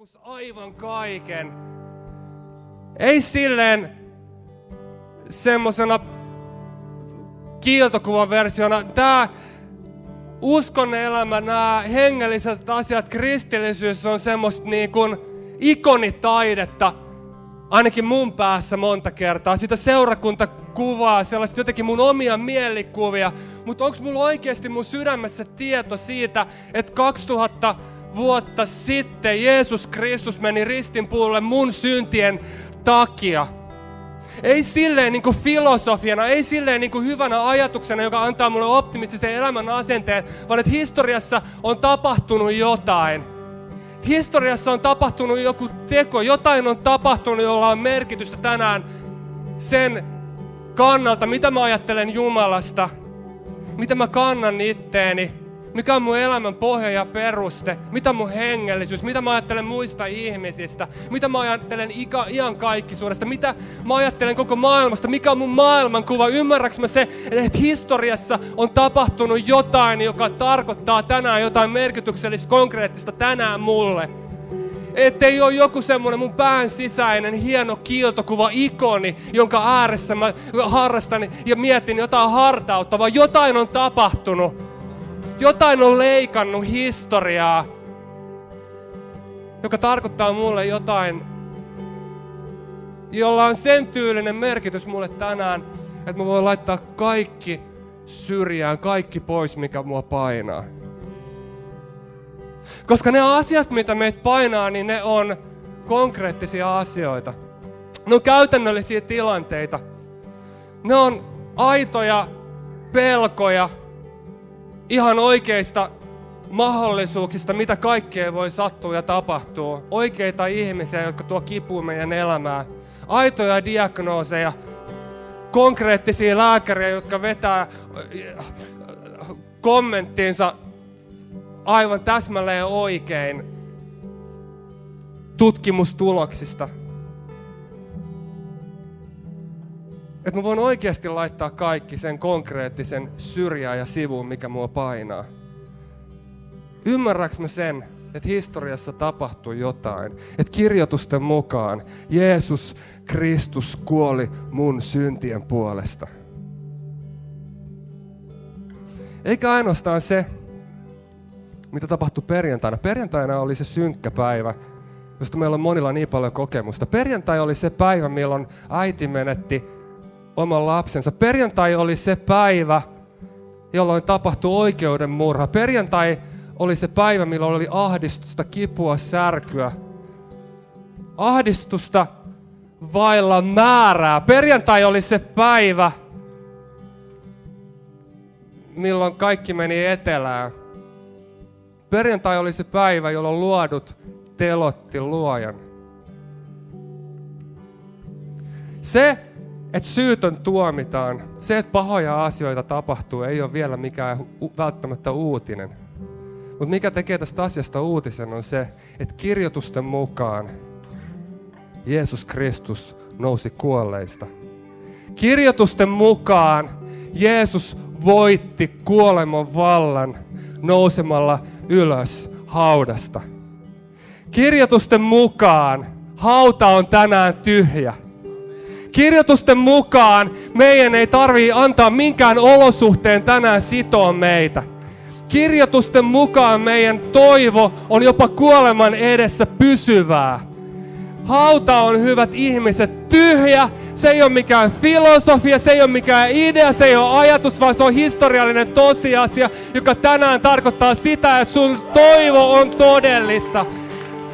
hakus aivan kaiken. Ei silleen semmosena kiiltokuvan versiona. Tää uskon elämä, nämä hengelliset asiat, kristillisyys on semmoista niin kuin ikonitaidetta, ainakin mun päässä monta kertaa. Sitä seurakunta kuvaa, sellaista jotenkin mun omia mielikuvia. Mutta onko mulla oikeasti mun sydämessä tieto siitä, että 2000 vuotta sitten Jeesus Kristus meni ristinpuulle mun syntien takia. Ei silleen niin kuin filosofiana, ei silleen niin kuin hyvänä ajatuksena, joka antaa mulle optimistisen elämän asenteen, vaan että historiassa on tapahtunut jotain. Historiassa on tapahtunut joku teko, jotain on tapahtunut, jolla on merkitystä tänään sen kannalta, mitä mä ajattelen Jumalasta, mitä mä kannan itteeni, mikä on mun elämän pohja ja peruste? Mitä mun hengellisyys? Mitä mä ajattelen muista ihmisistä? Mitä mä ajattelen ikä, ian kaikkisuudesta? Mitä mä ajattelen koko maailmasta? Mikä on mun maailmankuva? Ymmärräks mä se, että historiassa on tapahtunut jotain, joka tarkoittaa tänään jotain merkityksellistä, konkreettista tänään mulle? Ettei ole joku semmoinen mun pään sisäinen hieno kiiltokuva ikoni, jonka ääressä mä harrastan ja mietin jotain hartautta, vaan jotain on tapahtunut jotain on leikannut historiaa, joka tarkoittaa mulle jotain, jolla on sen tyylinen merkitys mulle tänään, että mä voin laittaa kaikki syrjään, kaikki pois, mikä mua painaa. Koska ne asiat, mitä meitä painaa, niin ne on konkreettisia asioita. Ne on käytännöllisiä tilanteita. Ne on aitoja pelkoja, ihan oikeista mahdollisuuksista, mitä kaikkea voi sattua ja tapahtua. Oikeita ihmisiä, jotka tuo kipua meidän elämään. Aitoja diagnooseja, konkreettisia lääkäriä, jotka vetää äh, kommenttiinsa aivan täsmälleen oikein tutkimustuloksista. Että mä voin oikeasti laittaa kaikki sen konkreettisen syrjään ja sivuun, mikä mua painaa. Ymmärräks mä sen, että historiassa tapahtui jotain. Että kirjoitusten mukaan Jeesus Kristus kuoli mun syntien puolesta. Eikä ainoastaan se, mitä tapahtui perjantaina. Perjantaina oli se synkkä päivä, josta meillä on monilla niin paljon kokemusta. Perjantai oli se päivä, milloin äiti menetti oman lapsensa. Perjantai oli se päivä, jolloin tapahtui oikeudenmurha. Perjantai oli se päivä, milloin oli ahdistusta, kipua, särkyä. Ahdistusta vailla määrää. Perjantai oli se päivä, milloin kaikki meni etelään. Perjantai oli se päivä, jolloin luodut telotti luojan. Se, että syytön tuomitaan, se, että pahoja asioita tapahtuu, ei ole vielä mikään välttämättä uutinen. Mutta mikä tekee tästä asiasta uutisen on se, että kirjoitusten mukaan Jeesus Kristus nousi kuolleista. Kirjoitusten mukaan Jeesus voitti kuoleman vallan nousemalla ylös haudasta. Kirjoitusten mukaan hauta on tänään tyhjä. Kirjoitusten mukaan meidän ei tarvii antaa minkään olosuhteen tänään sitoa meitä. Kirjoitusten mukaan meidän toivo on jopa kuoleman edessä pysyvää. Hauta on hyvät ihmiset tyhjä. Se ei ole mikään filosofia, se ei ole mikään idea, se ei ole ajatus, vaan se on historiallinen tosiasia, joka tänään tarkoittaa sitä, että sun toivo on todellista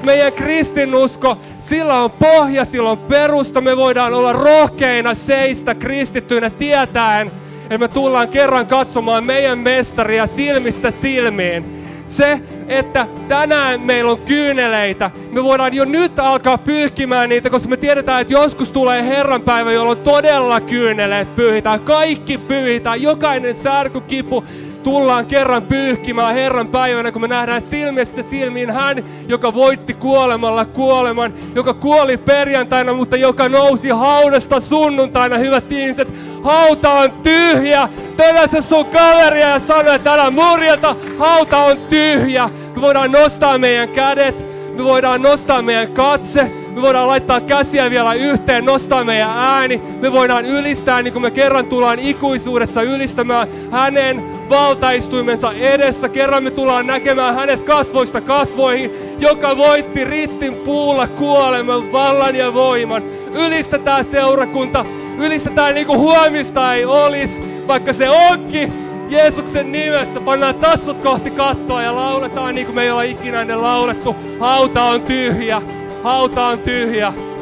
meidän kristinusko, sillä on pohja, sillä on perusta. Me voidaan olla rohkeina seistä kristittyinä tietäen, että me tullaan kerran katsomaan meidän mestaria silmistä silmiin. Se, että tänään meillä on kyyneleitä, me voidaan jo nyt alkaa pyyhkimään niitä, koska me tiedetään, että joskus tulee Herran päivä, jolloin todella kyyneleet pyyhitään. Kaikki pyyhitään, jokainen särkykipu, tullaan kerran pyyhkimään Herran päivänä, kun me nähdään silmissä silmiin hän, joka voitti kuolemalla kuoleman, joka kuoli perjantaina, mutta joka nousi haudasta sunnuntaina, hyvät ihmiset. Hauta on tyhjä. Tänä se sun kaveria ja sano, että älä murjata. Hauta on tyhjä. Me voidaan nostaa meidän kädet. Me voidaan nostaa meidän katse, me voidaan laittaa käsiä vielä yhteen, nostaa meidän ääni. Me voidaan ylistää, niin kuin me kerran tullaan ikuisuudessa ylistämään hänen valtaistuimensa edessä. Kerran me tullaan näkemään hänet kasvoista kasvoihin, joka voitti ristin puulla kuoleman, vallan ja voiman. Ylistetään seurakunta, ylistetään niin kuin huomista ei olisi, vaikka se onkin Jeesuksen nimessä pannaan tassut kohti kattoa ja lauletaan niin kuin me ei olla ikinä ennen laulettu. Hauta on tyhjä, hauta on tyhjä.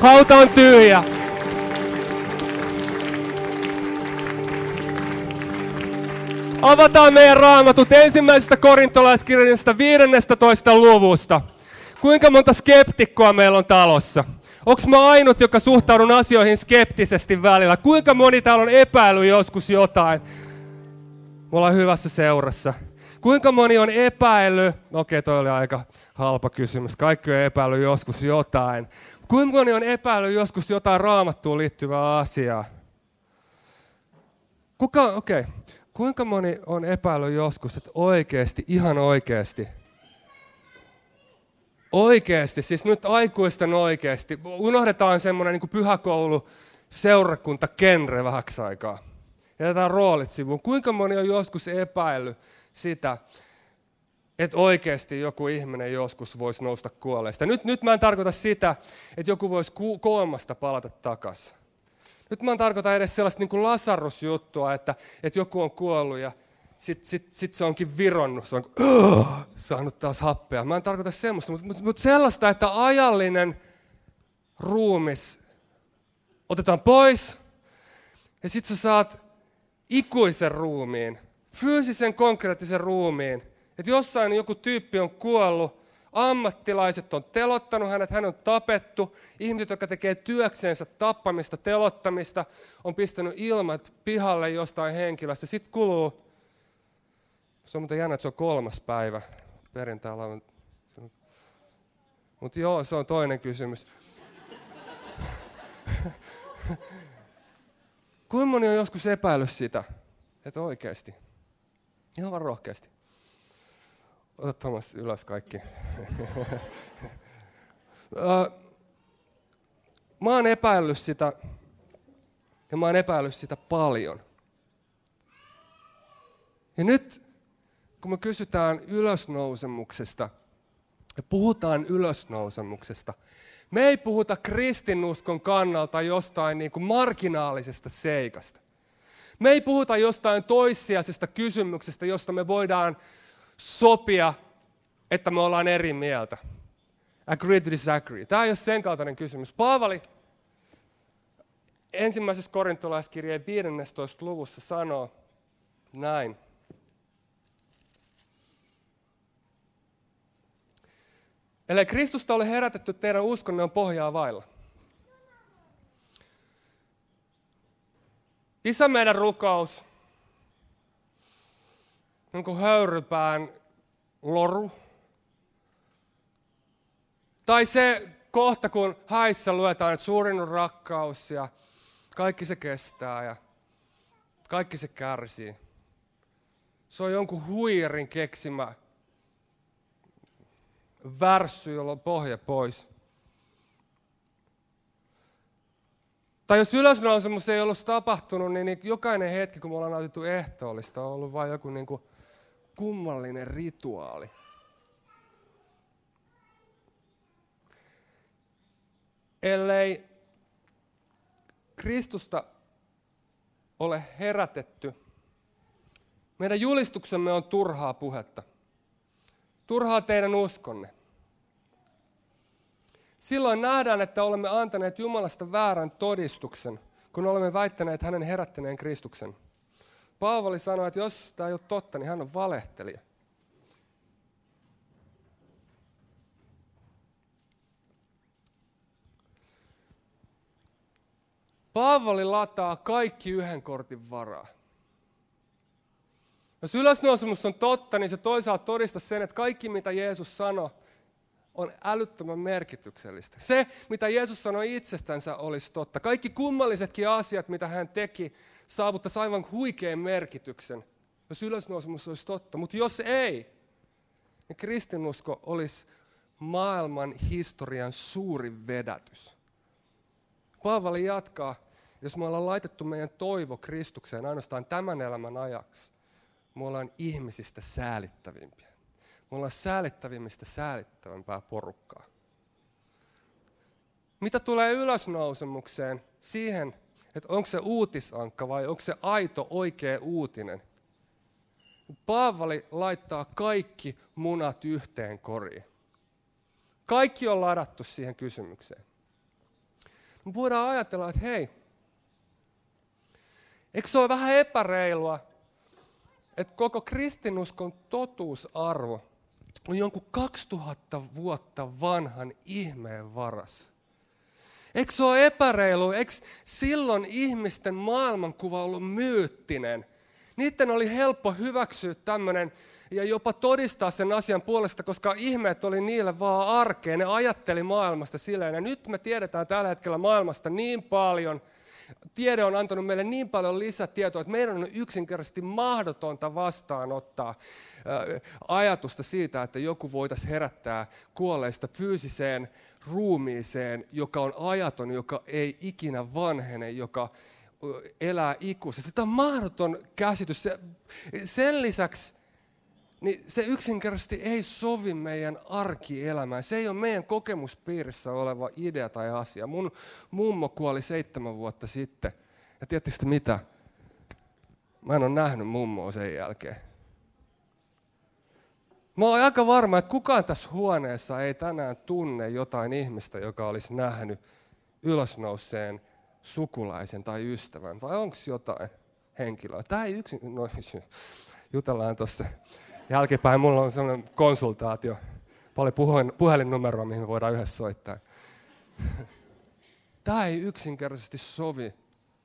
Hauta on tyhjä. Avataan meidän raamatut ensimmäisestä korintolaiskirjasta 15 luvusta. Kuinka monta skeptikkoa meillä on talossa? Onko mä ainut, joka suhtaudun asioihin skeptisesti välillä? Kuinka moni täällä on epäily joskus jotain? Me ollaan hyvässä seurassa. Kuinka moni on epäily? Okei, toi oli aika halpa kysymys. Kaikki on epäily joskus jotain. Kuinka moni on epäily joskus jotain raamattuun liittyvää asiaa? Kuka, okei. Okay. Kuinka moni on epäily joskus, että oikeasti, ihan oikeasti, oikeasti, siis nyt aikuisten oikeasti, unohdetaan semmoinen niin pyhäkoulu, seurakunta, kenre vähäksi aikaa. Jätetään roolit sivuun. Kuinka moni on joskus epäillyt sitä, että oikeasti joku ihminen joskus voisi nousta kuolleesta. Nyt, nyt mä en tarkoita sitä, että joku voisi ku, koomasta palata takaisin. Nyt mä en tarkoita edes sellaista niin Lasarus-juttua, että, että joku on kuollut ja sitten sit, sit se onkin vironnut, se on uh, saanut taas happea. Mä en tarkoita semmoista, mutta, mutta, mutta sellaista, että ajallinen ruumis otetaan pois ja sitten sä saat ikuisen ruumiin, fyysisen konkreettisen ruumiin, että jossain joku tyyppi on kuollut, ammattilaiset on telottanut hänet, hän on tapettu, ihmiset, jotka tekee työksensä tappamista, telottamista, on pistänyt ilmat pihalle jostain henkilöstä. Sitten kuluu, se on muuten jännä, että se on kolmas päivä perjantaina. Mutta joo, se on toinen kysymys. Kuinka moni on joskus epäillyt sitä, että oikeasti, ihan vaan rohkeasti, Ota Thomas ylös kaikki. mä oon epäillyt sitä, ja mä oon epäillyt sitä paljon. Ja nyt, kun me kysytään ylösnousemuksesta, ja puhutaan ylösnousemuksesta, me ei puhuta kristinuskon kannalta jostain niin kuin marginaalisesta seikasta. Me ei puhuta jostain toissijaisesta kysymyksestä, josta me voidaan sopia, että me ollaan eri mieltä. Agree to disagree. Tämä ei ole sen kaltainen kysymys. Paavali ensimmäisessä korintolaiskirjeen 15. luvussa sanoo näin. Eli Kristusta ole herätetty teidän uskonne on pohjaa vailla. Isä meidän rukous niin kuin höyrypään loru. Tai se kohta, kun häissä luetaan, että suurin on rakkaus ja kaikki se kestää ja kaikki se kärsii. Se on jonkun huijarin keksimä värssy, jolla on pohja pois. Tai jos ylösnousemus ei olisi tapahtunut, niin jokainen hetki, kun me ollaan nautittu ehtoollista, on ollut vain joku niin kuin kummallinen rituaali. Ellei Kristusta ole herätetty, meidän julistuksemme on turhaa puhetta. Turhaa teidän uskonne. Silloin nähdään, että olemme antaneet Jumalasta väärän todistuksen, kun olemme väittäneet hänen herättäneen Kristuksen. Paavali sanoi, että jos tämä ei ole totta, niin hän on valehtelija. Paavali lataa kaikki yhden kortin varaa. Jos ylösnousemus on totta, niin se toisaalta todistaa sen, että kaikki mitä Jeesus sanoi, on älyttömän merkityksellistä. Se, mitä Jeesus sanoi itsestänsä, olisi totta. Kaikki kummallisetkin asiat, mitä hän teki, saavuttaisi aivan huikean merkityksen, jos ylösnousemus olisi totta. Mutta jos ei, niin kristinusko olisi maailman historian suurin vedätys. Paavali jatkaa, jos me ollaan laitettu meidän toivo Kristukseen ainoastaan tämän elämän ajaksi, me ollaan ihmisistä säälittävimpiä. Me ollaan säälittävimmistä säälittävämpää porukkaa. Mitä tulee ylösnousemukseen, siihen, että onko se uutisankka vai onko se aito oikea uutinen. Paavali laittaa kaikki munat yhteen koriin. Kaikki on ladattu siihen kysymykseen. Me voidaan ajatella, että hei, eikö se ole vähän epäreilua, että koko kristinuskon totuusarvo on jonkun 2000 vuotta vanhan ihmeen varassa. Eikö se ole epäreilu? Eikö silloin ihmisten maailmankuva ollut myyttinen? Niiden oli helppo hyväksyä tämmöinen ja jopa todistaa sen asian puolesta, koska ihmeet oli niille vaan arkeen. Ne ajatteli maailmasta silleen. Ja nyt me tiedetään tällä hetkellä maailmasta niin paljon, tiede on antanut meille niin paljon lisätietoa, että meidän on yksinkertaisesti mahdotonta vastaanottaa ajatusta siitä, että joku voitaisiin herättää kuolleista fyysiseen ruumiiseen, joka on ajaton, joka ei ikinä vanhene, joka elää ikuisesti. Sitä on mahdoton käsitys. Sen lisäksi niin se yksinkertaisesti ei sovi meidän arkielämään. Se ei ole meidän kokemuspiirissä oleva idea tai asia. Mun mummo kuoli seitsemän vuotta sitten. Ja tiedättekö mitä? Mä en ole nähnyt mummoa sen jälkeen. Mä oon aika varma, että kukaan tässä huoneessa ei tänään tunne jotain ihmistä, joka olisi nähnyt ylösnouseen sukulaisen tai ystävän. Vai onko jotain henkilöä? Tämä ei yksin... No, jutellaan tuossa jälkipäin. Mulla on sellainen konsultaatio. Paljon puhelinnumeroa, mihin me voidaan yhdessä soittaa. Tämä ei yksinkertaisesti sovi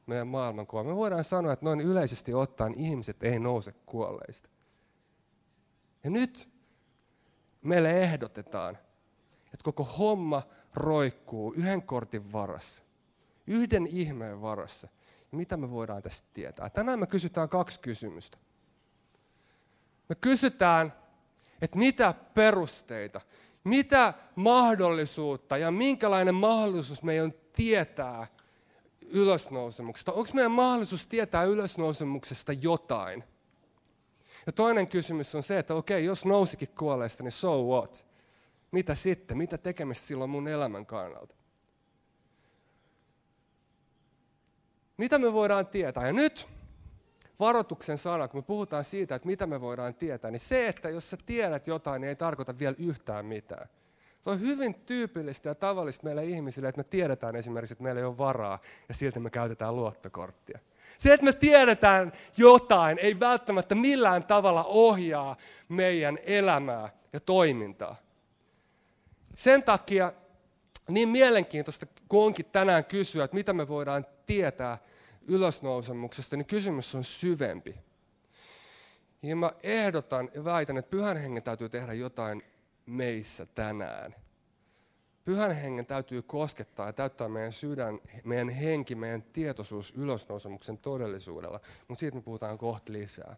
meidän maailmankuvaan. Me voidaan sanoa, että noin yleisesti ottaen ihmiset ei nouse kuolleista. Ja nyt meille ehdotetaan, että koko homma roikkuu yhden kortin varassa, yhden ihmeen varassa. Mitä me voidaan tästä tietää? Tänään me kysytään kaksi kysymystä. Me kysytään, että mitä perusteita, mitä mahdollisuutta ja minkälainen mahdollisuus meidän on tietää ylösnousemuksesta. Onko meidän mahdollisuus tietää ylösnousemuksesta jotain? Ja toinen kysymys on se, että okei, jos nousikin kuolleesta, niin so what? Mitä sitten? Mitä tekemistä silloin mun elämän kannalta? Mitä me voidaan tietää? Ja nyt varoituksen sana, kun me puhutaan siitä, että mitä me voidaan tietää, niin se, että jos sä tiedät jotain, niin ei tarkoita vielä yhtään mitään. Se on hyvin tyypillistä ja tavallista meille ihmisille, että me tiedetään esimerkiksi, että meillä ei ole varaa ja silti me käytetään luottokorttia. Se, että me tiedetään jotain, ei välttämättä millään tavalla ohjaa meidän elämää ja toimintaa. Sen takia niin mielenkiintoista, kun onkin tänään kysyä, että mitä me voidaan tietää ylösnousemuksesta, niin kysymys on syvempi. Ja mä ehdotan ja väitän, että pyhän hengen täytyy tehdä jotain meissä tänään. Pyhän hengen täytyy koskettaa ja täyttää meidän sydän, meidän henki, meidän tietoisuus ylösnousemuksen todellisuudella. Mutta siitä me puhutaan kohta lisää.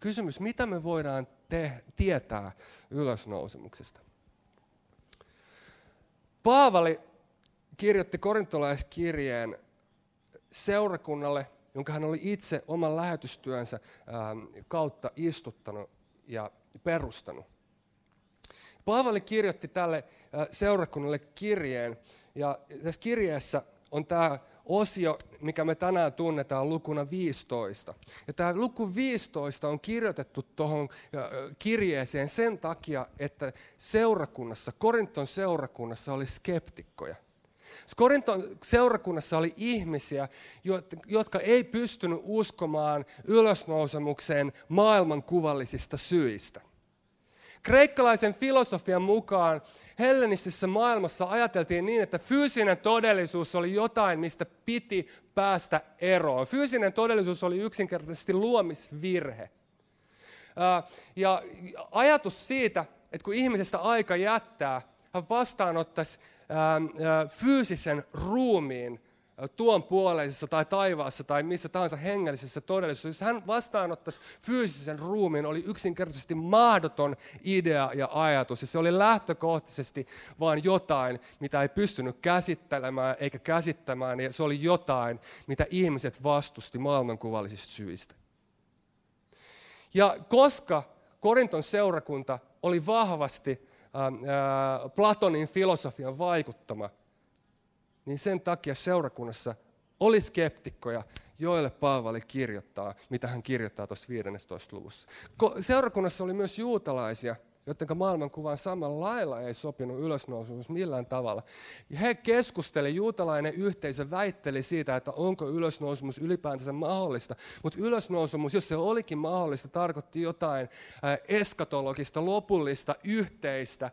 Kysymys, mitä me voidaan te- tietää ylösnousemuksesta? Paavali kirjoitti korintolaiskirjeen seurakunnalle, jonka hän oli itse oman lähetystyönsä kautta istuttanut ja perustanut. Paavali kirjoitti tälle seurakunnalle kirjeen, ja tässä kirjeessä on tämä osio, mikä me tänään tunnetaan lukuna 15. Ja tämä luku 15 on kirjoitettu tuohon kirjeeseen sen takia, että seurakunnassa, Korinton seurakunnassa oli skeptikkoja. Korinton seurakunnassa oli ihmisiä, jotka ei pystynyt uskomaan ylösnousemukseen maailmankuvallisista syistä. Kreikkalaisen filosofian mukaan hellenistisessä maailmassa ajateltiin niin, että fyysinen todellisuus oli jotain, mistä piti päästä eroon. Fyysinen todellisuus oli yksinkertaisesti luomisvirhe. Ja ajatus siitä, että kun ihmisestä aika jättää, hän vastaanottaisi fyysisen ruumiin tuon puoleisessa tai taivaassa tai missä tahansa hengellisessä todellisuudessa, jos hän vastaanottaisi fyysisen ruumiin, oli yksinkertaisesti mahdoton idea ja ajatus. Ja se oli lähtökohtaisesti vain jotain, mitä ei pystynyt käsittelemään eikä käsittämään. Ja se oli jotain, mitä ihmiset vastusti maailmankuvallisista syistä. Ja koska Korinton seurakunta oli vahvasti Platonin filosofian vaikuttama, niin sen takia seurakunnassa oli skeptikkoja, joille Paavali kirjoittaa, mitä hän kirjoittaa tuossa 15. luvussa. Seurakunnassa oli myös juutalaisia, joiden maailmankuvaan samalla lailla ei sopinut ylösnousemus millään tavalla. He keskusteli, juutalainen yhteisö väitteli siitä, että onko ylösnousemus ylipäänsä mahdollista. Mutta ylösnousemus, jos se olikin mahdollista, tarkoitti jotain eskatologista, lopullista, yhteistä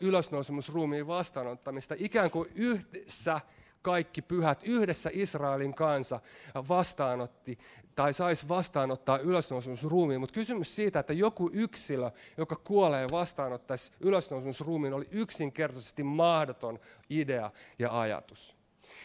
ylösnousemusruumiin vastaanottamista. Ikään kuin yhdessä kaikki pyhät yhdessä Israelin kansa vastaanotti tai saisi vastaanottaa ylösnousemusruumiin. Mutta kysymys siitä, että joku yksilö, joka kuolee vastaanottaisi ylösnousemusruumiin, oli yksinkertaisesti mahdoton idea ja ajatus.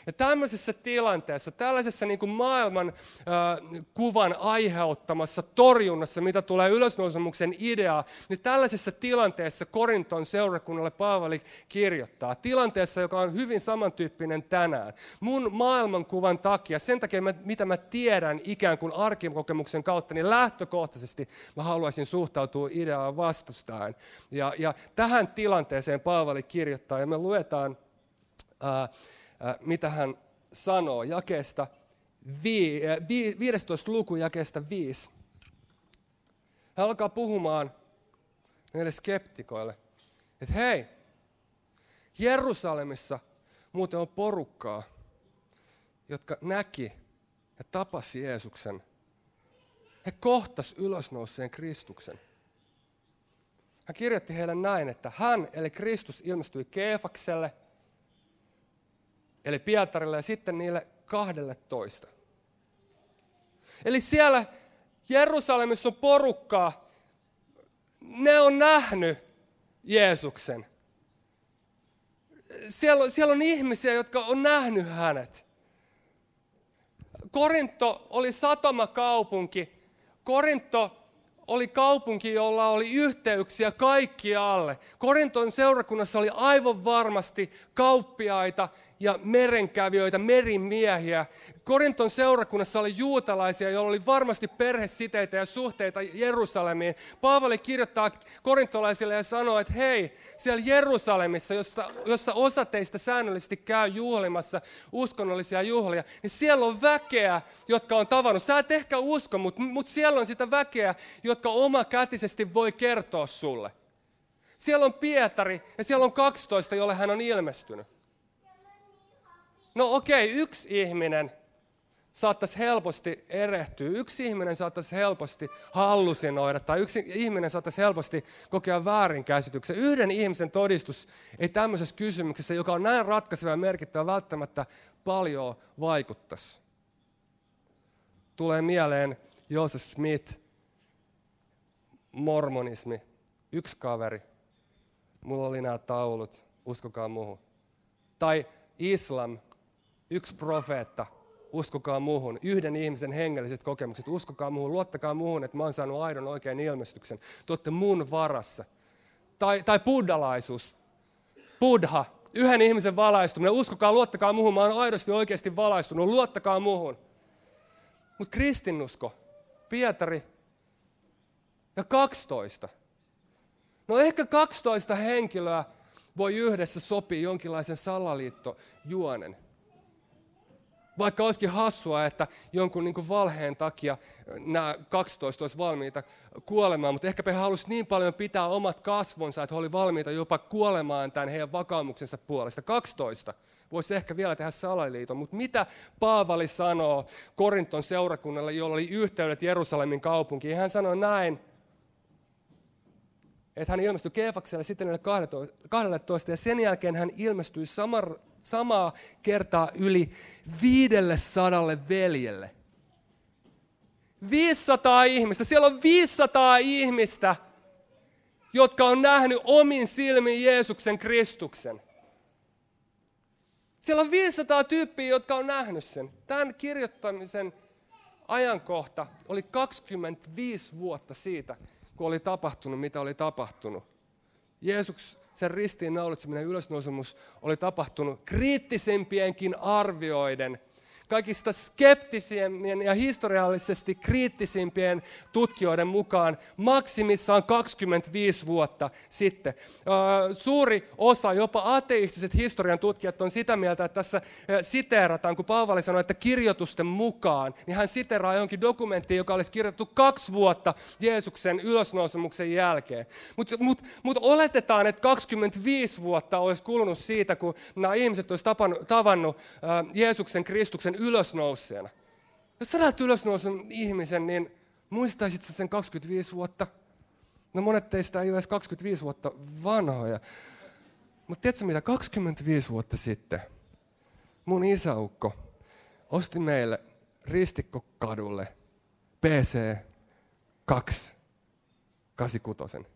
Ja tämmöisessä tilanteessa, tällaisessa niin kuin maailman äh, kuvan aiheuttamassa torjunnassa, mitä tulee ylösnousemuksen idea, niin tällaisessa tilanteessa Korinton seurakunnalle Paavali kirjoittaa. Tilanteessa, joka on hyvin samantyyppinen tänään. Mun maailmankuvan takia, sen takia mitä mä tiedän ikään kuin arkikokemuksen kautta, niin lähtökohtaisesti mä haluaisin suhtautua ideaa vastustaen. Ja, ja tähän tilanteeseen Paavali kirjoittaa, ja me luetaan... Äh, mitä hän sanoo jakeesta 15. luku jakeesta 5. Hän alkaa puhumaan näille skeptikoille, että hei, Jerusalemissa muuten on porukkaa, jotka näki ja tapasi Jeesuksen. He kohtas ylösnouseen Kristuksen. Hän kirjoitti heille näin, että hän, eli Kristus, ilmestyi Keefakselle – eli Pietarille ja sitten niille kahdelle toista. Eli siellä Jerusalemissa on porukkaa, ne on nähnyt Jeesuksen. Siellä, siellä on ihmisiä, jotka on nähnyt hänet. Korinto oli satomakaupunki. Korinto oli kaupunki, jolla oli yhteyksiä kaikkialle. Korinton seurakunnassa oli aivan varmasti kauppiaita, ja merenkävijöitä, merimiehiä. Korinton seurakunnassa oli juutalaisia, joilla oli varmasti perhesiteitä ja suhteita Jerusalemiin. Paavali kirjoittaa korintolaisille ja sanoo, että hei, siellä Jerusalemissa, jossa, jossa osa teistä säännöllisesti käy juhlimassa uskonnollisia juhlia, niin siellä on väkeä, jotka on tavannut. Sä et ehkä usko, mutta, mutta siellä on sitä väkeä, jotka oma kätisesti voi kertoa sulle. Siellä on Pietari ja siellä on 12, jolle hän on ilmestynyt. No okei, okay, yksi ihminen saattaisi helposti erehtyä, yksi ihminen saattaisi helposti hallusinoida tai yksi ihminen saattaisi helposti kokea väärinkäsityksen. Yhden ihmisen todistus ei tämmöisessä kysymyksessä, joka on näin ratkaiseva ja merkittävä, välttämättä paljon vaikuttaisi. Tulee mieleen Joseph Smith, mormonismi, yksi kaveri, mulla oli nämä taulut, uskokaa muuhun. Tai islam, yksi profeetta, uskokaa muuhun. Yhden ihmisen hengelliset kokemukset, uskokaa muuhun, luottakaa muuhun, että mä oon saanut aidon oikein ilmestyksen. Te olette mun varassa. Tai, tai buddhalaisuus, buddha, yhden ihmisen valaistuminen, uskokaa, luottakaa muuhun, mä oon aidosti oikeasti valaistunut, luottakaa muuhun. Mutta kristinusko, Pietari ja 12. No ehkä 12 henkilöä voi yhdessä sopia jonkinlaisen salaliittojuonen. Vaikka olisikin hassua, että jonkun niin valheen takia nämä 12 olisi valmiita kuolemaan, mutta ehkäpä he halusivat niin paljon pitää omat kasvonsa, että he olivat valmiita jopa kuolemaan tämän heidän vakaumuksensa puolesta. 12 voisi ehkä vielä tehdä salaliiton, mutta mitä Paavali sanoo Korinton seurakunnalle, jolla oli yhteydet Jerusalemin kaupunkiin? Hän sanoi näin, että hän ilmestyi Keefakselle sitten 12 ja sen jälkeen hän ilmestyi samaa kertaa yli 500 veljelle. 500 ihmistä, siellä on 500 ihmistä, jotka on nähnyt omin silmin Jeesuksen Kristuksen. Siellä on 500 tyyppiä, jotka on nähnyt sen. Tämän kirjoittamisen ajankohta oli 25 vuotta siitä, kun oli tapahtunut, mitä oli tapahtunut. Jeesus, sen ristiin naulitseminen ylösnousemus oli tapahtunut kriittisempienkin arvioiden – kaikista skeptisempien ja historiallisesti kriittisimpien tutkijoiden mukaan maksimissaan 25 vuotta sitten. Suuri osa, jopa ateistiset historian tutkijat on sitä mieltä, että tässä siteerataan, kun Paavali sanoi, että kirjoitusten mukaan, niin hän siteraa jonkin dokumenttiin, joka olisi kirjoitettu kaksi vuotta Jeesuksen ylösnousemuksen jälkeen. Mutta mut, mut oletetaan, että 25 vuotta olisi kulunut siitä, kun nämä ihmiset olisivat tavannut Jeesuksen Kristuksen ylösnouseena. Jos sä näet ylösnousun ihmisen, niin muistaisit sä sen 25 vuotta? No monet teistä ei ole edes 25 vuotta vanhoja. Mutta tiedätkö mitä, 25 vuotta sitten mun isäukko osti meille ristikkokadulle PC 2 86.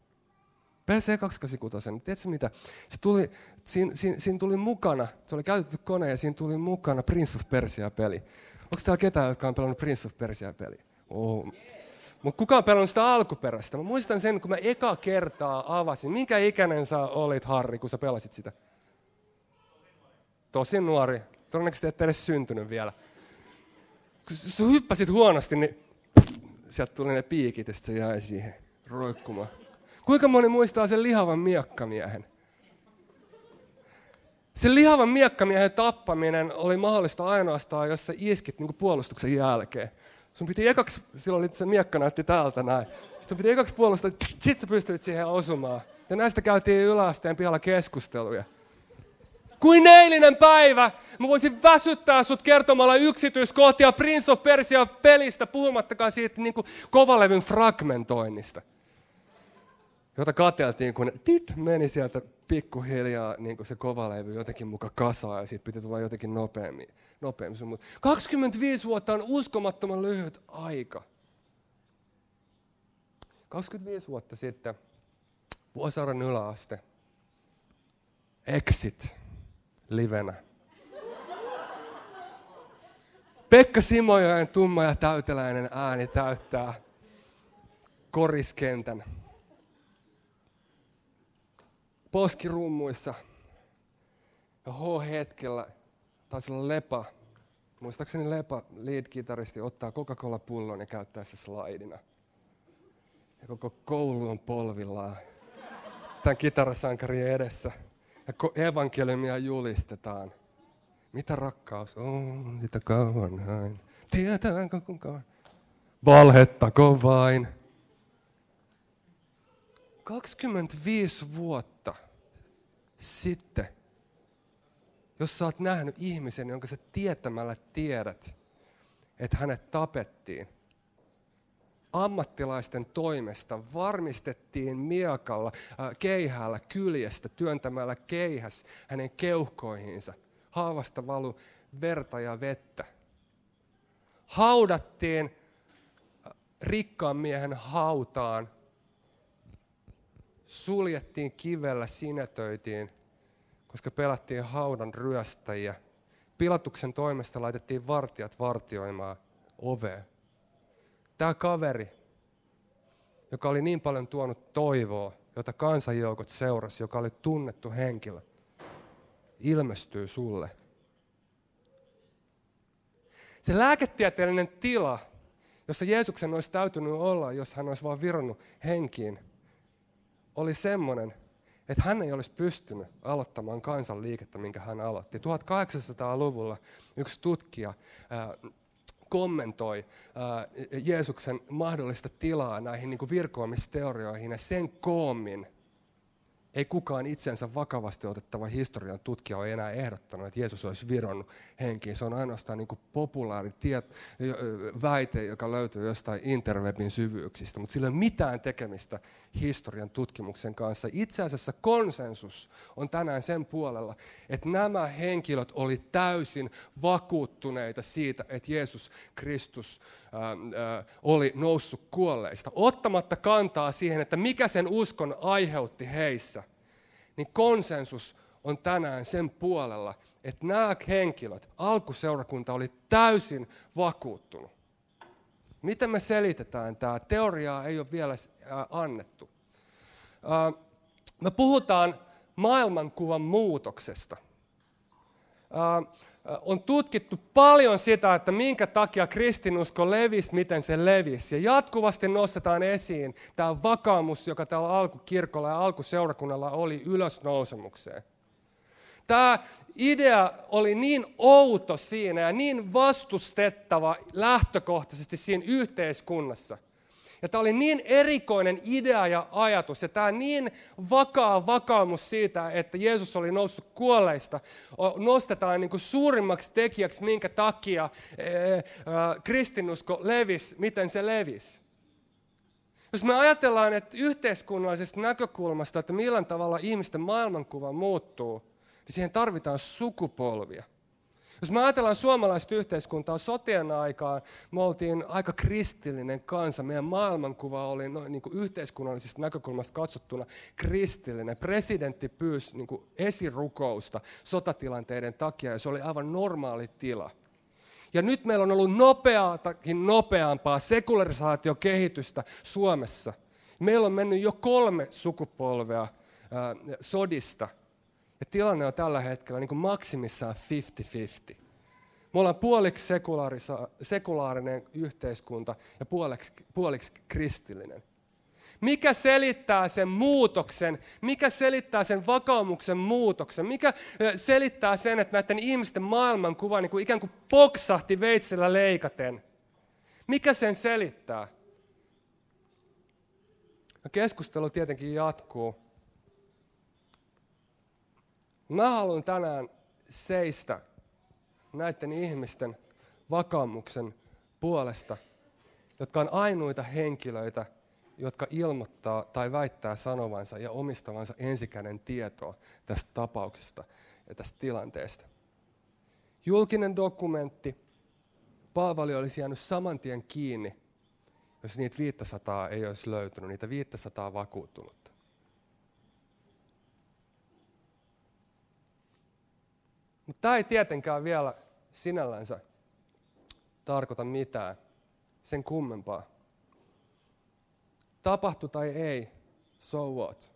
PC286, niin tiedätkö mitä? Se tuli, siinä, siinä, siinä, tuli mukana, se oli käytetty kone ja siinä tuli mukana Prince of Persia-peli. Onko täällä ketään, jotka on pelannut Prince of Persia-peli? Oh. Mutta kukaan pelannut sitä alkuperäistä? Mä muistan sen, kun mä eka kertaa avasin. Minkä ikäinen sä olit, Harri, kun sä pelasit sitä? Tosi nuori. Todennäköisesti et edes syntynyt vielä. Kun sä hyppäsit huonosti, niin sieltä tuli ne piikit ja sitten se jäi siihen roikkumaan. Kuinka moni muistaa sen lihavan miekkamiehen? Sen lihavan miekkamiehen tappaminen oli mahdollista ainoastaan, jos sä iskit niin puolustuksen jälkeen. Sun piti ekaksi, silloin oli se miekka näytti täältä näin. Sun piti ekaksi puolustaa, sit sä pystyit siihen osumaan. Ja näistä käytiin yläasteen pihalla keskusteluja. Kuin eilinen päivä, mä voisin väsyttää sut kertomalla yksityiskohtia Prince of Persia pelistä, puhumattakaan siitä niin kovalevyn fragmentoinnista jota kateltiin, kun tit, meni sieltä pikkuhiljaa niin kuin se kova levy jotenkin muka kasaa ja siitä piti tulla jotenkin nopeammin. nopeammin. Mutta 25 vuotta on uskomattoman lyhyt aika. 25 vuotta sitten Vuosaaren yläaste. Exit livenä. Pekka Simojoen tumma ja täyteläinen ääni täyttää koriskentän poskirummuissa. Ja H-hetkellä taisi olla Lepa. Muistaakseni Lepa, lead-kitaristi, ottaa Coca-Cola-pullon ja käyttää se slaidina. Ja koko koulu on polvillaan tämän kitarasankarin edessä. Ja evankeliumia julistetaan. Mitä rakkaus on, sitä kauan hain. Tietääkö kukaan? Valhettako vain? 25 vuotta sitten, jos sä oot nähnyt ihmisen, jonka sä tietämällä tiedät, että hänet tapettiin, ammattilaisten toimesta varmistettiin miakalla, äh, keihällä, kyljestä työntämällä keihäs hänen keuhkoihinsa. Haavasta valu verta ja vettä. Haudattiin äh, rikkaan miehen hautaan suljettiin kivellä, sinetöitiin, koska pelattiin haudan ryöstäjiä. Pilatuksen toimesta laitettiin vartijat vartioimaan ovea. Tämä kaveri, joka oli niin paljon tuonut toivoa, jota kansanjoukot seurasi, joka oli tunnettu henkilö, ilmestyy sulle. Se lääketieteellinen tila, jossa Jeesuksen olisi täytynyt olla, jos hän olisi vain vironnut henkiin, oli semmoinen, että hän ei olisi pystynyt aloittamaan kansanliikettä, minkä hän aloitti. 1800-luvulla yksi tutkija kommentoi Jeesuksen mahdollista tilaa näihin niin virkoamisteorioihin ja sen koommin ei kukaan itsensä vakavasti otettava historian tutkija ole enää ehdottanut, että Jeesus olisi vironnut henkiin. Se on ainoastaan niin populaari tiet, väite, joka löytyy jostain interwebin syvyyksistä, mutta sillä ei ole mitään tekemistä historian tutkimuksen kanssa. Itse asiassa konsensus on tänään sen puolella, että nämä henkilöt oli täysin vakuuttuneita siitä, että Jeesus Kristus oli noussut kuolleista, ottamatta kantaa siihen, että mikä sen uskon aiheutti heissä, niin konsensus on tänään sen puolella, että nämä henkilöt, alkuseurakunta oli täysin vakuuttunut. Miten me selitetään tämä? Teoriaa ei ole vielä annettu. Me puhutaan maailmankuvan muutoksesta on tutkittu paljon sitä, että minkä takia kristinusko levisi, miten se levisi. Ja jatkuvasti nostetaan esiin tämä vakaumus, joka täällä alkukirkolla ja alkuseurakunnalla oli ylösnousemukseen. Tämä idea oli niin outo siinä ja niin vastustettava lähtökohtaisesti siinä yhteiskunnassa, ja tämä oli niin erikoinen idea ja ajatus, ja tämä niin vakaa vakaumus siitä, että Jeesus oli noussut kuolleista, nostetaan niin kuin suurimmaksi tekijäksi, minkä takia kristinusko levisi, miten se levisi. Jos me ajatellaan, että yhteiskunnallisesta näkökulmasta, että millä tavalla ihmisten maailmankuva muuttuu, niin siihen tarvitaan sukupolvia – jos me ajatellaan suomalaista yhteiskuntaa sotien aikaan, me oltiin aika kristillinen kansa. Meidän maailmankuva oli noin niin kuin yhteiskunnallisesta näkökulmasta katsottuna kristillinen. Presidentti pyysi niin kuin esirukousta sotatilanteiden takia ja se oli aivan normaali tila. Ja nyt meillä on ollut nopeatakin nopeampaa sekularisaatiokehitystä Suomessa. Meillä on mennyt jo kolme sukupolvea sodista – ja tilanne on tällä hetkellä niin kuin maksimissaan 50-50. Me ollaan puoliksi sekulaarinen yhteiskunta ja puoliksi, puoliksi kristillinen. Mikä selittää sen muutoksen? Mikä selittää sen vakaumuksen muutoksen? Mikä selittää sen, että näiden ihmisten maailmankuva niin kuin ikään kuin poksahti veitsellä leikaten? Mikä sen selittää? Keskustelu tietenkin jatkuu. Mä haluan tänään seistä näiden ihmisten vakaumuksen puolesta, jotka on ainoita henkilöitä, jotka ilmoittaa tai väittää sanovansa ja omistavansa ensikäden tietoa tästä tapauksesta ja tästä tilanteesta. Julkinen dokumentti, Paavali olisi jäänyt saman tien kiinni, jos niitä 500 ei olisi löytynyt, niitä 500 vakuuttunut. Mutta tämä ei tietenkään vielä sinällänsä tarkoita mitään sen kummempaa. Tapahtu tai ei, so what?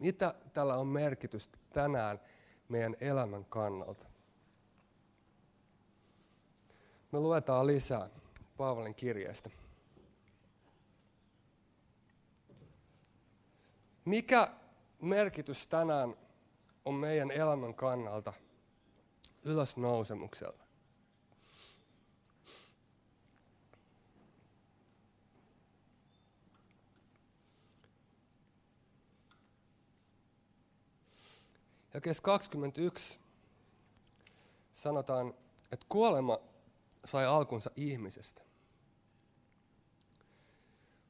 Mitä tällä on merkitystä tänään meidän elämän kannalta? Me luetaan lisää Paavalin kirjeestä. Mikä merkitys tänään on meidän elämän kannalta – ylösnousemuksella. kes 21 sanotaan, että kuolema sai alkunsa ihmisestä.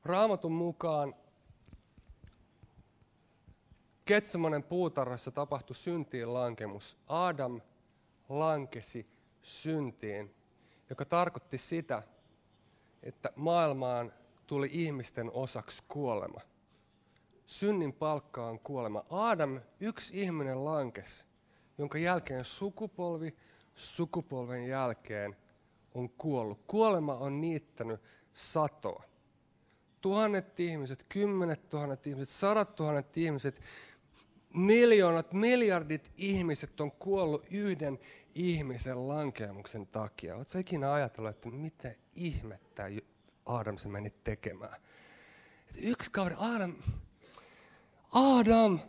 Raamatun mukaan Ketsemonen puutarhassa tapahtui syntiin lankemus. Adam lankesi syntiin, joka tarkoitti sitä, että maailmaan tuli ihmisten osaksi kuolema. Synnin palkka on kuolema. Adam, yksi ihminen lankesi, jonka jälkeen sukupolvi sukupolven jälkeen on kuollut. Kuolema on niittänyt satoa. Tuhannet ihmiset, kymmenet tuhannet ihmiset, sadat tuhannet ihmiset miljoonat, miljardit ihmiset on kuollut yhden ihmisen lankeamuksen takia. Oletko ikinä ajatellut, että mitä ihmettä Adam se meni tekemään? Että yksi kauden, Adam, Adam,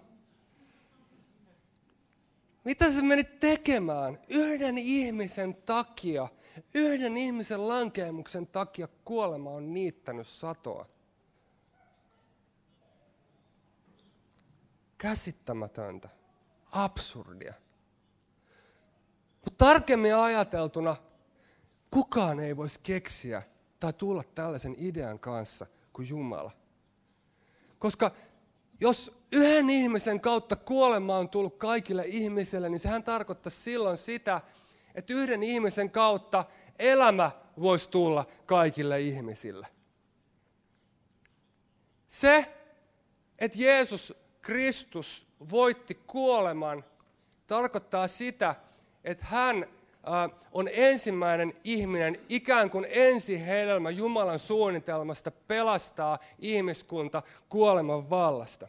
Mitä sä menit tekemään yhden ihmisen takia, yhden ihmisen lankeemuksen takia kuolema on niittänyt satoa? Käsittämätöntä, absurdia. Mutta tarkemmin ajateltuna, kukaan ei voisi keksiä tai tulla tällaisen idean kanssa kuin Jumala. Koska jos yhden ihmisen kautta kuolema on tullut kaikille ihmisille, niin sehän tarkoittaa silloin sitä, että yhden ihmisen kautta elämä voisi tulla kaikille ihmisille. Se, että Jeesus Kristus voitti kuoleman, tarkoittaa sitä, että hän on ensimmäinen ihminen, ikään kuin ensihedelmä Jumalan suunnitelmasta pelastaa ihmiskunta kuoleman vallasta.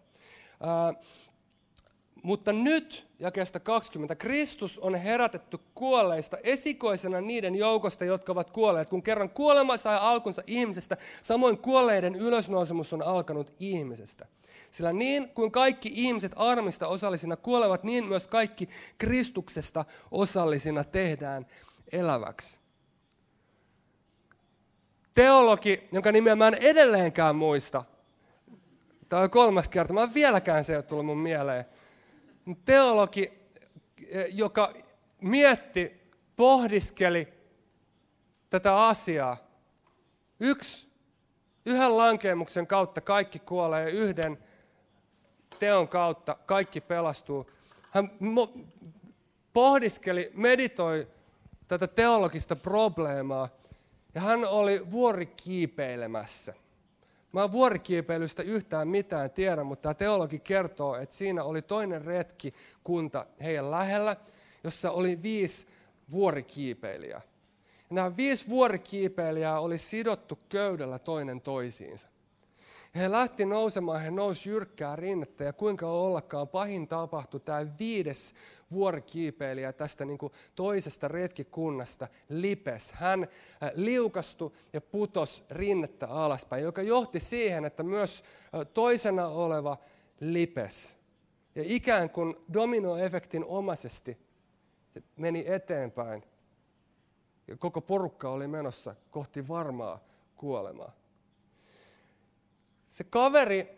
Mutta nyt, jakeesta 20, Kristus on herätetty kuolleista esikoisena niiden joukosta, jotka ovat kuolleet. Kun kerran kuolema sai alkunsa ihmisestä, samoin kuolleiden ylösnousemus on alkanut ihmisestä. Sillä niin kuin kaikki ihmiset armista osallisina kuolevat, niin myös kaikki Kristuksesta osallisina tehdään eläväksi. Teologi, jonka nimeä mä en edelleenkään muista, tämä on kolmas kerta, mä vieläkään se ei ole tullut mun mieleen. Teologi, joka mietti, pohdiskeli tätä asiaa. Yksi, yhden lankeemuksen kautta kaikki kuolee, yhden teon kautta kaikki pelastuu. Hän pohdiskeli, meditoi tätä teologista probleemaa ja hän oli vuorikiipeilemässä. Mä en vuorikiipeilystä yhtään mitään tiedä, mutta tämä teologi kertoo, että siinä oli toinen retki kunta heidän lähellä, jossa oli viisi vuorikiipeilijää. Ja nämä viisi vuorikiipeilijää oli sidottu köydellä toinen toisiinsa. He lähti nousemaan, he nousi jyrkkää rinnettä ja kuinka ollakaan pahin tapahtui tämä viides vuorikiipeilijä tästä niin kuin toisesta retkikunnasta, Lipes. Hän äh, liukastui ja putos rinnettä alaspäin, joka johti siihen, että myös äh, toisena oleva Lipes ja ikään kuin dominoefektin omaisesti se meni eteenpäin. Ja koko porukka oli menossa kohti varmaa kuolemaa. Se kaveri,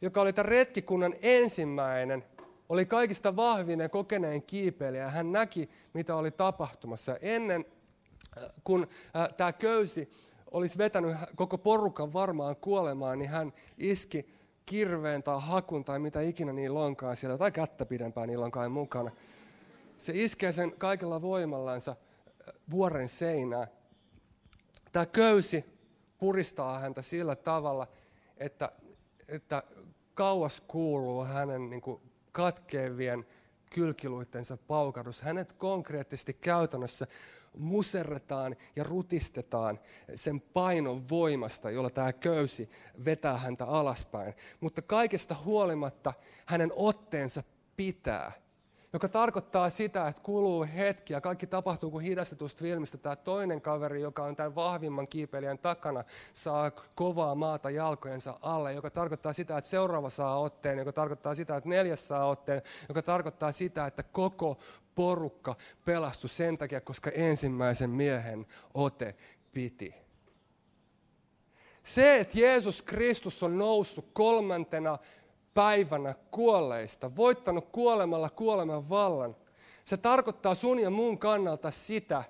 joka oli tämän retkikunnan ensimmäinen, oli kaikista vahvin ja kokeneen kiipeilijä. Hän näki, mitä oli tapahtumassa. Ennen äh, kun äh, tämä köysi olisi vetänyt koko porukan varmaan kuolemaan, niin hän iski kirveen tai hakun tai mitä ikinä niillä onkaan siellä, tai kättä pidempään niillä onkaan mukana. Se iskee sen kaikella voimallansa äh, vuoren seinään. Tämä köysi puristaa häntä sillä tavalla, että, että kauas kuuluu hänen niin kuin katkeavien kylkiluittensa paukahdus. Hänet konkreettisesti käytännössä muserretaan ja rutistetaan sen painon voimasta, jolla tämä köysi vetää häntä alaspäin. Mutta kaikesta huolimatta hänen otteensa pitää joka tarkoittaa sitä, että kuluu hetki ja kaikki tapahtuu kuin hidastetusta filmistä. Tämä toinen kaveri, joka on tämän vahvimman kiipeilijän takana, saa kovaa maata jalkojensa alle, joka tarkoittaa sitä, että seuraava saa otteen, joka tarkoittaa sitä, että neljäs saa otteen, joka tarkoittaa sitä, että koko porukka pelastui sen takia, koska ensimmäisen miehen ote piti. Se, että Jeesus Kristus on noussut kolmantena päivänä kuolleista, voittanut kuolemalla kuoleman vallan. Se tarkoittaa sun ja mun kannalta sitä,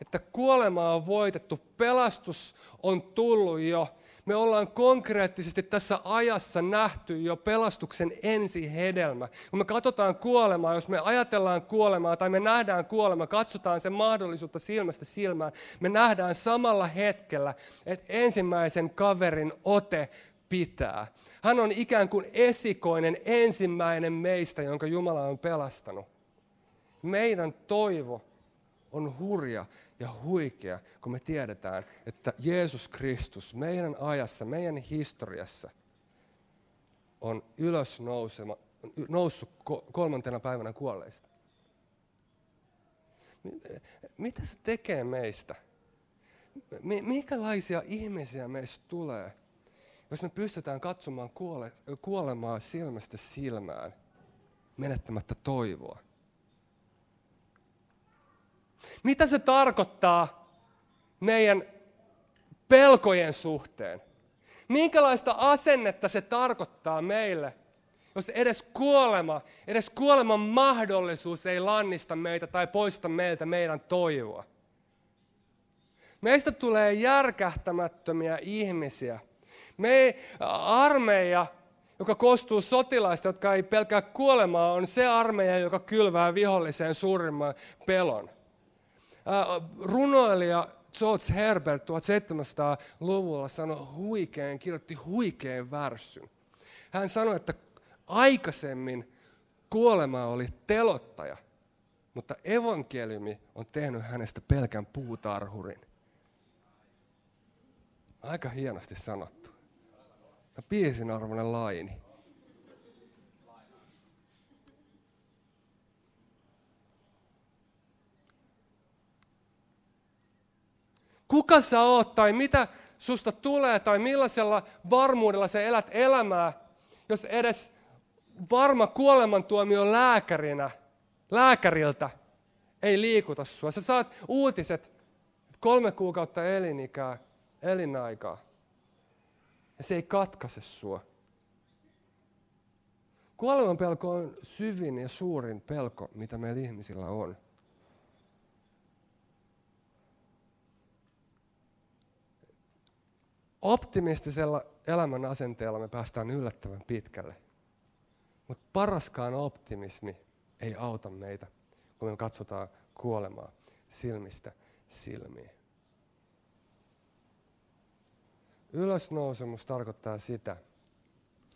että kuolema on voitettu, pelastus on tullut jo. Me ollaan konkreettisesti tässä ajassa nähty jo pelastuksen ensihedelmä. Kun me katsotaan kuolemaa, jos me ajatellaan kuolemaa tai me nähdään kuolema, katsotaan sen mahdollisuutta silmästä silmään, me nähdään samalla hetkellä, että ensimmäisen kaverin ote pitää. Hän on ikään kuin esikoinen ensimmäinen meistä, jonka Jumala on pelastanut. Meidän toivo on hurja ja huikea, kun me tiedetään, että Jeesus Kristus meidän ajassa, meidän historiassa on ylös nousema, noussut kolmantena päivänä kuolleista. Mitä se tekee meistä? Minkälaisia ihmisiä meistä tulee? Jos me pystytään katsomaan kuole, kuolemaa silmästä silmään, menettämättä toivoa. Mitä se tarkoittaa meidän pelkojen suhteen? Minkälaista asennetta se tarkoittaa meille, jos edes kuolema, edes kuoleman mahdollisuus ei lannista meitä tai poista meiltä meidän toivoa? Meistä tulee järkähtämättömiä ihmisiä. Me armeija, joka koostuu sotilaista, jotka ei pelkää kuolemaa, on se armeija, joka kylvää viholliseen suurimman pelon. Runoilija George Herbert 1700-luvulla sanoi huikeen, kirjoitti huikeen värssyn. Hän sanoi, että aikaisemmin kuolema oli telottaja, mutta evankeliumi on tehnyt hänestä pelkän puutarhurin. Aika hienosti sanottu. Ja biisin arvoinen laini. Kuka sä oot tai mitä susta tulee tai millaisella varmuudella sä elät elämää, jos edes varma kuolemantuomio lääkärinä, lääkäriltä ei liikuta sua. Sä saat uutiset, että kolme kuukautta elinikää, elinaikaa. Ja se ei katkaise sua. Kuoleman pelko on syvin ja suurin pelko, mitä meillä ihmisillä on. Optimistisella elämän asenteella me päästään yllättävän pitkälle. Mutta paraskaan optimismi ei auta meitä, kun me katsotaan kuolemaa silmistä silmiin. Ylösnousemus tarkoittaa sitä,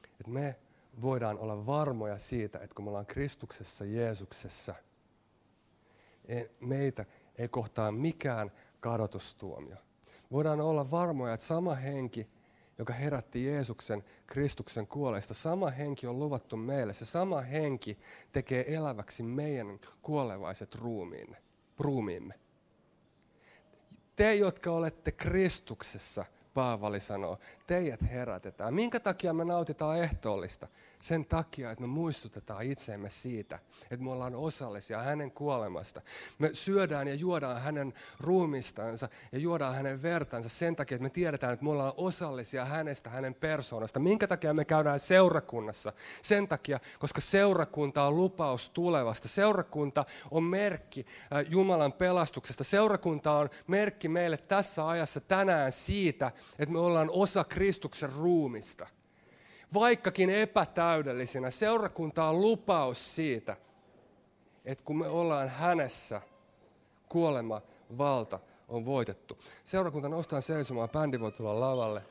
että me voidaan olla varmoja siitä, että kun me ollaan Kristuksessa, Jeesuksessa, meitä ei kohtaa mikään kadotustuomio. Voidaan olla varmoja, että sama henki, joka herätti Jeesuksen Kristuksen kuolleista, sama henki on luvattu meille. Se sama henki tekee eläväksi meidän kuolevaiset ruumiimme. Te, jotka olette Kristuksessa – Paavali sanoo, teidät herätetään. Minkä takia me nautitaan ehtoollista? Sen takia, että me muistutetaan itseemme siitä, että me ollaan osallisia hänen kuolemasta. Me syödään ja juodaan hänen ruumistansa ja juodaan hänen vertansa sen takia, että me tiedetään, että me ollaan osallisia hänestä, hänen persoonasta. Minkä takia me käydään seurakunnassa? Sen takia, koska seurakunta on lupaus tulevasta. Seurakunta on merkki äh, Jumalan pelastuksesta. Seurakunta on merkki meille tässä ajassa tänään siitä, että me ollaan osa Kristuksen ruumista. Vaikkakin epätäydellisinä, seurakunta on lupaus siitä, että kun me ollaan hänessä, kuolema, valta on voitettu. Seurakunta nostaa seisomaan, bändi voi tulla lavalle.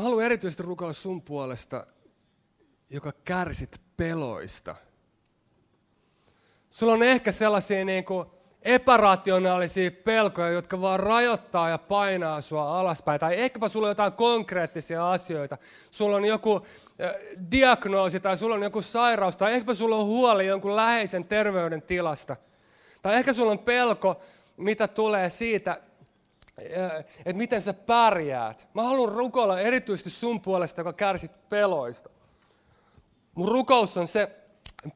Mä haluan erityisesti rukoilla sun puolesta, joka kärsit peloista. Sulla on ehkä sellaisia niin kuin epärationaalisia pelkoja, jotka vaan rajoittaa ja painaa sua alaspäin. Tai ehkäpä sulla on jotain konkreettisia asioita. Sulla on joku diagnoosi tai sulla on joku sairaus tai ehkäpä sulla on huoli jonkun läheisen terveyden tilasta. Tai ehkä sulla on pelko, mitä tulee siitä, että miten sä pärjäät. Mä haluan rukoilla erityisesti sun puolesta, joka kärsit peloista. Mun rukous on se,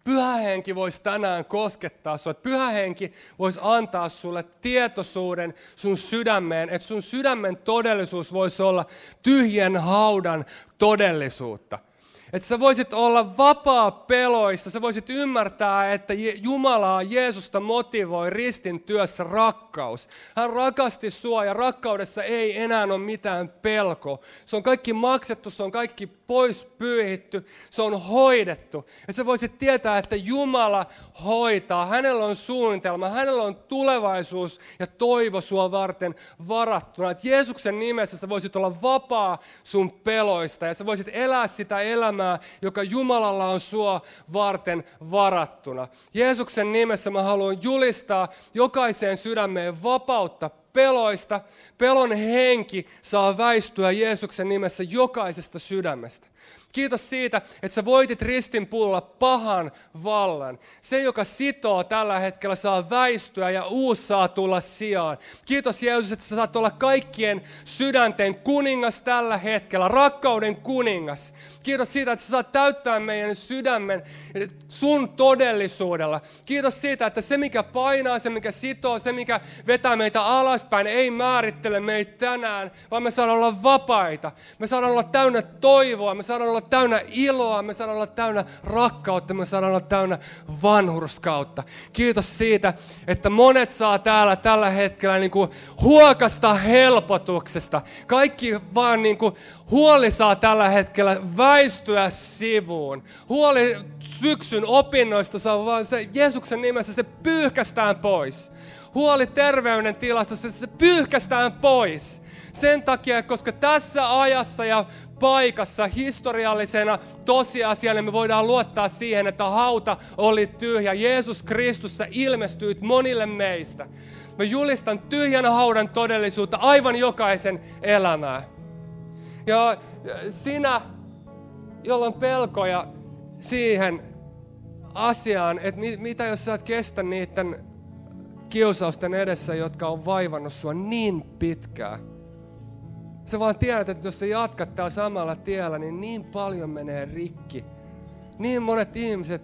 Pyhä henki voisi tänään koskettaa sinua. Pyhä henki voisi antaa sulle tietoisuuden sun sydämeen, että sun sydämen todellisuus voisi olla tyhjän haudan todellisuutta. Että sä voisit olla vapaa peloista, sä voisit ymmärtää, että Jumalaa Jeesusta motivoi ristin työssä rakkaus. Hän rakasti sua ja rakkaudessa ei enää ole mitään pelko. Se on kaikki maksettu, se on kaikki pois pyyhitty, se on hoidettu. Ja sä voisit tietää, että Jumala hoitaa, hänellä on suunnitelma, hänellä on tulevaisuus ja toivo sua varten varattuna. Että Jeesuksen nimessä sä voisit olla vapaa sun peloista ja sä voisit elää sitä elämää, joka Jumalalla on sua varten varattuna. Jeesuksen nimessä mä haluan julistaa jokaiseen sydämeen vapautta peloista. Pelon henki saa väistyä Jeesuksen nimessä jokaisesta sydämestä. Kiitos siitä, että sä voitit ristin pulla pahan vallan. Se, joka sitoo tällä hetkellä, saa väistyä ja uusi saa tulla sijaan. Kiitos Jeesus, että sä saat olla kaikkien sydänten kuningas tällä hetkellä, rakkauden kuningas. Kiitos siitä, että sä saat täyttää meidän sydämen sun todellisuudella. Kiitos siitä, että se mikä painaa, se mikä sitoo, se mikä vetää meitä alaspäin, ei määrittele meitä tänään, vaan me saadaan olla vapaita. Me saadaan olla täynnä toivoa, me saadaan olla täynnä iloa, me saadaan olla täynnä rakkautta, me saadaan olla täynnä vanhurskautta. Kiitos siitä, että monet saa täällä tällä hetkellä niin kuin huokasta helpotuksesta. Kaikki vaan niin kuin huoli saa tällä hetkellä väistyä sivuun. Huoli syksyn opinnoista saa vaan se Jeesuksen nimessä, se pyyhkästään pois. Huoli terveyden tilassa, se, se pyyhkästään pois. Sen takia, koska tässä ajassa ja paikassa historiallisena tosiasiana me voidaan luottaa siihen, että hauta oli tyhjä. Jeesus Kristus, sä ilmestyit monille meistä. Mä julistan tyhjänä haudan todellisuutta aivan jokaisen elämää. Ja sinä, jolla on pelkoja siihen asiaan, että mitä jos sä et kestä niiden kiusausten edessä, jotka on vaivannut sua niin pitkään. Sä vaan tiedät, että jos sä jatkat täällä samalla tiellä, niin niin paljon menee rikki. Niin monet ihmiset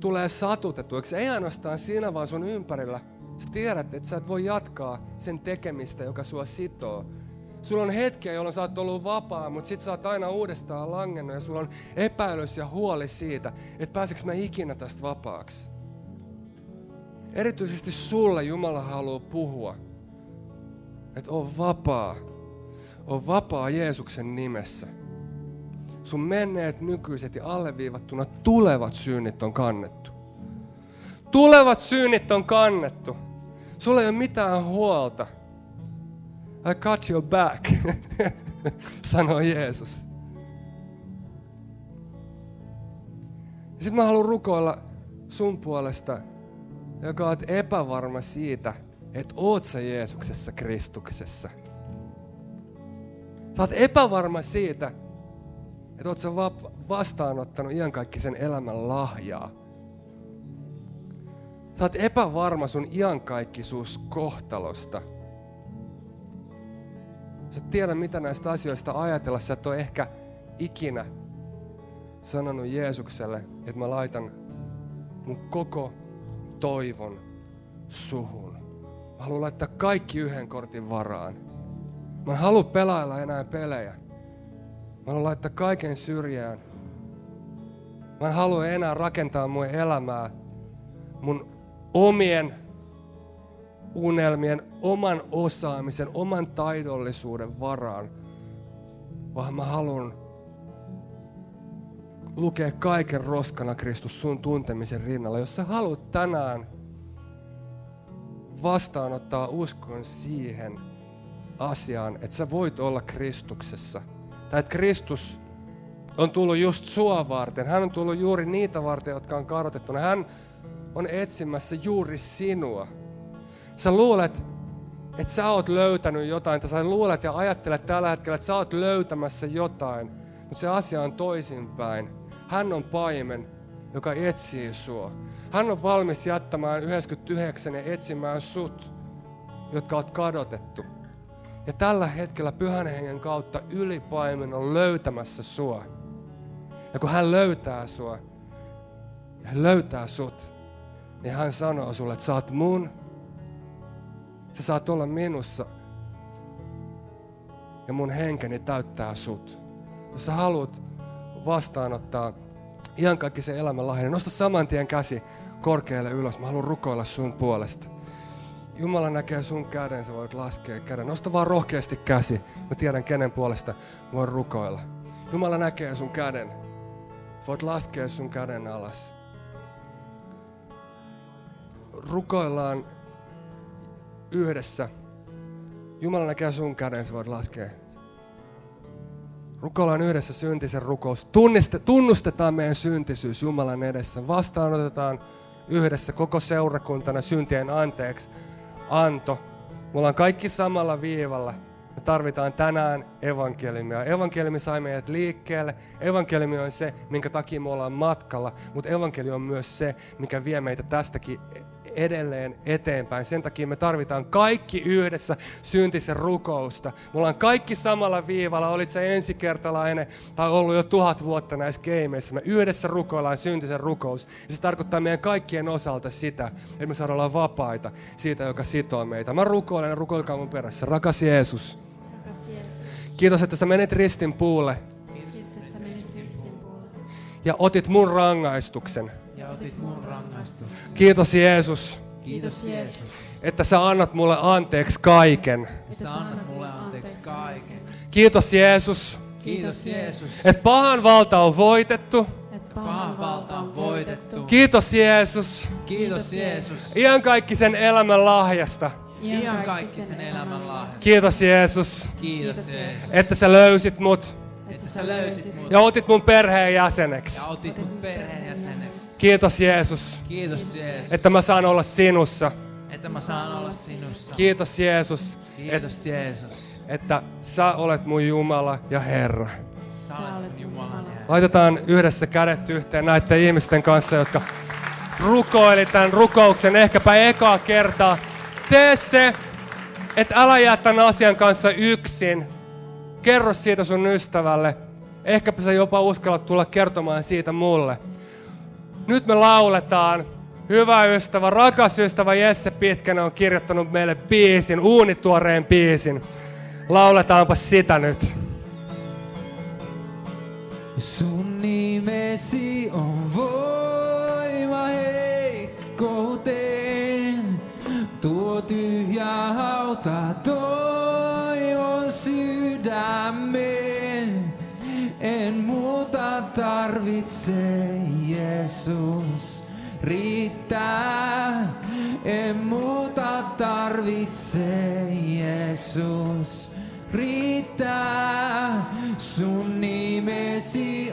tulee satutetuiksi. Ei ainoastaan siinä, vaan sun ympärillä. Sä tiedät, että sä et voi jatkaa sen tekemistä, joka sua sitoo. Sulla on hetkiä, jolloin sä oot ollut vapaa, mutta sit sä oot aina uudestaan langennut ja sulla on epäilys ja huoli siitä, että pääseks mä ikinä tästä vapaaksi. Erityisesti sulle Jumala haluaa puhua, että on vapaa on vapaa Jeesuksen nimessä. Sun menneet, nykyiset ja alleviivattuna tulevat synnit on kannettu. Tulevat synnit on kannettu. Sulla ei ole mitään huolta. I got your back, sanoi Jeesus. Sitten mä haluan rukoilla sun puolesta, joka oot epävarma siitä, että oot sä Jeesuksessa Kristuksessa. Sä oot epävarma siitä, että oot sä vastaanottanut iankaikkisen elämän lahjaa. Sä oot epävarma sun iankaikkisuus kohtalosta. Sä et tiedä, mitä näistä asioista ajatella. Sä et ole ehkä ikinä sanonut Jeesukselle, että mä laitan mun koko toivon suhun. Mä haluan laittaa kaikki yhden kortin varaan. Mä en halua pelailla enää pelejä. Mä haluan laittaa kaiken syrjään. Mä en halua enää rakentaa mun elämää mun omien unelmien, oman osaamisen, oman taidollisuuden varaan. Vaan mä haluan lukea kaiken roskana Kristus sun tuntemisen rinnalla. Jos sä haluat tänään vastaanottaa uskon siihen, asiaan, että sä voit olla Kristuksessa. Tai että Kristus on tullut just sua varten. Hän on tullut juuri niitä varten, jotka on kadotettuna. Hän on etsimässä juuri sinua. Sä luulet, että sä oot löytänyt jotain, tai sä luulet ja ajattelet tällä hetkellä, että sä oot löytämässä jotain, mutta se asia on toisinpäin. Hän on paimen, joka etsii sua. Hän on valmis jättämään 99 ja etsimään sut, jotka oot kadotettu. Ja tällä hetkellä pyhän hengen kautta ylipaimen on löytämässä sua. Ja kun hän löytää sua, ja hän löytää sut, niin hän sanoo sulle, että sä oot mun, sä saat olla minussa, ja mun henkeni täyttää sut. Jos sä haluat vastaanottaa ihan kaikki se elämän lahja, niin nosta saman tien käsi korkealle ylös. Mä haluan rukoilla sun puolesta. Jumala näkee sun käden, sä voit laskea käden. Nosta vaan rohkeasti käsi. Mä tiedän, kenen puolesta voin rukoilla. Jumala näkee sun käden. Voit laskea sun käden alas. Rukoillaan yhdessä. Jumala näkee sun käden, sä voit laskea. Rukoillaan yhdessä syntisen rukous. Tunniste, tunnustetaan meidän syntisyys Jumalan edessä. Vastaanotetaan yhdessä koko seurakuntana syntien anteeksi anto Me ollaan kaikki samalla viivalla. Me tarvitaan tänään evankeliumia. Evankeliumi sai meidät liikkeelle. Evankeliumi on se, minkä takia me ollaan matkalla. Mutta evankeliumi on myös se, mikä vie meitä tästäkin edelleen eteenpäin. Sen takia me tarvitaan kaikki yhdessä syntisen rukousta. Me ollaan kaikki samalla viivalla, olit se ensikertalainen tai ollut jo tuhat vuotta näissä keimeissä. Me yhdessä rukoillaan syntisen rukous. Ja se tarkoittaa meidän kaikkien osalta sitä, että me saadaan olla vapaita siitä, joka sitoo meitä. Mä rukoilen ja rukoilkaa mun perässä. Rakas Jeesus. Rakas Jeesus, Kiitos, että sä menit ristin puulle kiitos, että sä menit ristin puolelle. ja otit mun rangaistuksen. Ja otit mun rangaistuksen. Kiitos Jeesus, Kiitos Jeesus, että sä annat mulle anteeksi kaiken. että Sä annat mulle anteeksi kaiken. Kiitos Jeesus, Kiitos Jeesus. että pahan valta on voitettu. että Pahan valta on voitettu. Kiitos Jeesus, Kiitos Jeesus. iän kaikki sen elämän lahjasta. Ihan kaikki sen elämän lahja. Kiitos Jeesus, Kiitos Jeesus. että sä löysit mut Että sä löysit mut ja otit mun perheen jäseneksi. ja otit mut perheenjäseneksi. Kiitos Jeesus, Kiitos Jeesus. että mä saan olla sinussa. Että mä saan olla sinussa. Kiitos Jeesus, et, Kiitos Jeesus. että sä olet mun Jumala ja Herra. Sä olet mun Jumalan Jumala. Laitetaan yhdessä kädet yhteen näiden ihmisten kanssa, jotka rukoili tämän rukouksen ehkäpä ekaa kertaa. Tee se, että älä jää tämän asian kanssa yksin. Kerro siitä sun ystävälle. Ehkäpä sä jopa uskallat tulla kertomaan siitä mulle. Nyt me lauletaan. Hyvä ystävä, rakas ystävä Jesse Pitkänen on kirjoittanut meille biisin, uunituoreen biisin. Lauletaanpa sitä nyt. Sun nimesi on voima heikkouteen. Tuo tyhjä hauta toivon sydämeen. En muuta tarvitse, Jeesus riittää. En muuta tarvitse, Jeesus riittää. Sun nimesi